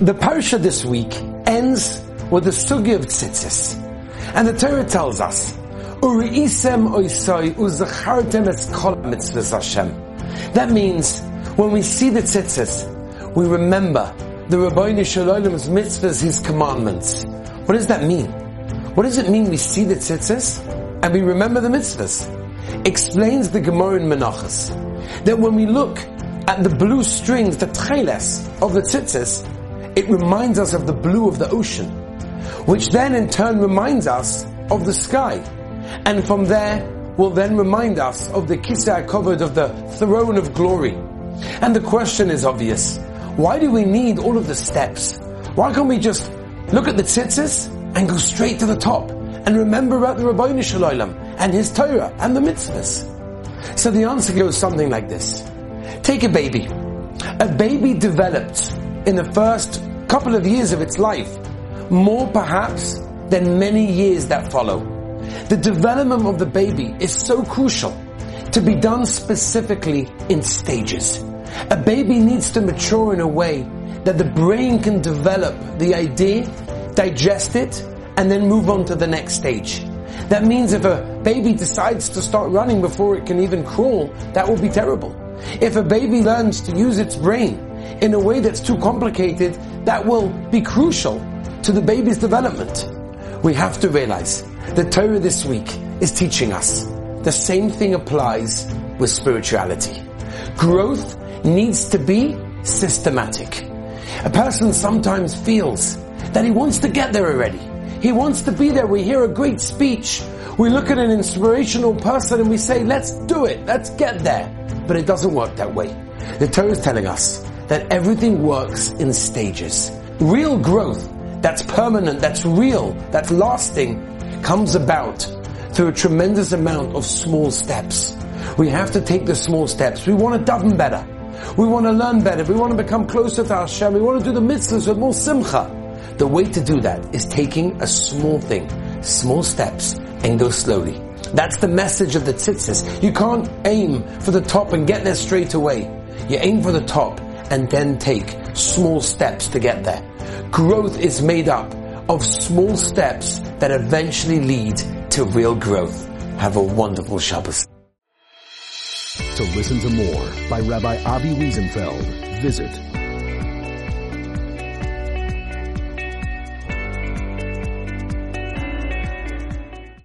The parsha this week ends with the sugi of tzitzis. And the Torah tells us, Uri'isem oisoi uzachartem es kol mitzvahs Hashem. That means, when we see the tzitzis, we remember the Ribono Shel Olam's mitzvahs, his commandments. What does that mean? What does it mean we see the tzitzis and we remember the mitzvahs? Explains the Gemara in Menachos that when we look at the blue strings, the tcheles of the tzitzis, it reminds us of the blue of the ocean, which then in turn reminds us of the sky. And from there will then remind us of the kisei hakavod of the throne of glory. And the question is obvious. Why do we need all of the steps? Why can't we just look at the tzitzis and go straight to the top and remember about the Ribono Shel Olam and his Torah and the mitzvahs? So the answer goes something like this. Take a baby. A baby developed in the first couple of years of its life, more perhaps than many years that follow. The development of the baby is so crucial to be done specifically in stages. A baby needs to mature in a way that the brain can develop the idea, digest it, and then move on to the next stage. That means if a baby decides to start running before it can even crawl, that will be terrible. If a baby learns to use its brain in a way that's too complicated, that will be crucial to the baby's development. We have to realize that Torah this week is teaching us the same thing applies with spirituality. Growth needs to be systematic. A person sometimes feels that he wants to get there already. He wants to be there. We hear a great speech. We look at an inspirational person and we say, let's do it. Let's get there. But it doesn't work that way. The Torah is telling us that everything works in stages. Real growth that's permanent, that's real, that's lasting, comes about through a tremendous amount of small steps. We have to take the small steps. We want to daven better. We want to learn better. We want to become closer to Hashem. We want to do the mitzvahs with more simcha. The way to do that is taking a small thing, small steps, and go slowly. That's the message of the tzitzis. You can't aim for the top and get there straight away. You aim for the top and then take small steps to get there. Growth is made up of small steps that eventually lead to real growth. Have a wonderful Shabbos. To listen to more by Rabbi Avi Wiesenfeld, visit